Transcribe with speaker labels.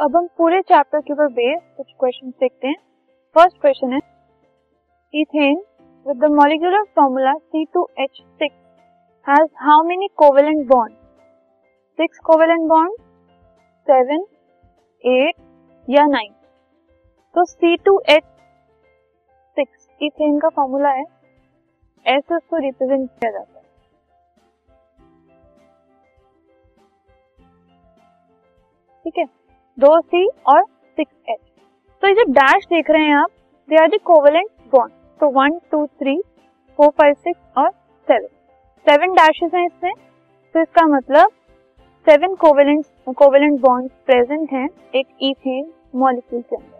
Speaker 1: अब हम पूरे चैप्टर के ऊपर बेस कुछ क्वेश्चन देखते हैं। फ़र्स्ट क्वेश्चन है ethane with the molecular formula C2H6 has how many covalent bond six covalent bond seven eight या नाइन तो C2H6 इथेन का फॉर्मूला है ऐसे उसको रिप्रेजेंट किया जाता है। ठीक है? दो सी और सिक्स एच तो ये जो डैश देख रहे हैं आप they are the covalent bond तो one two three four five six और सेवन सेवन डैशेस हैं इसमें. तो इसका मतलब seven covalent covalent bond present हैं एक ईथेन मॉलिक्यूल के अंदर.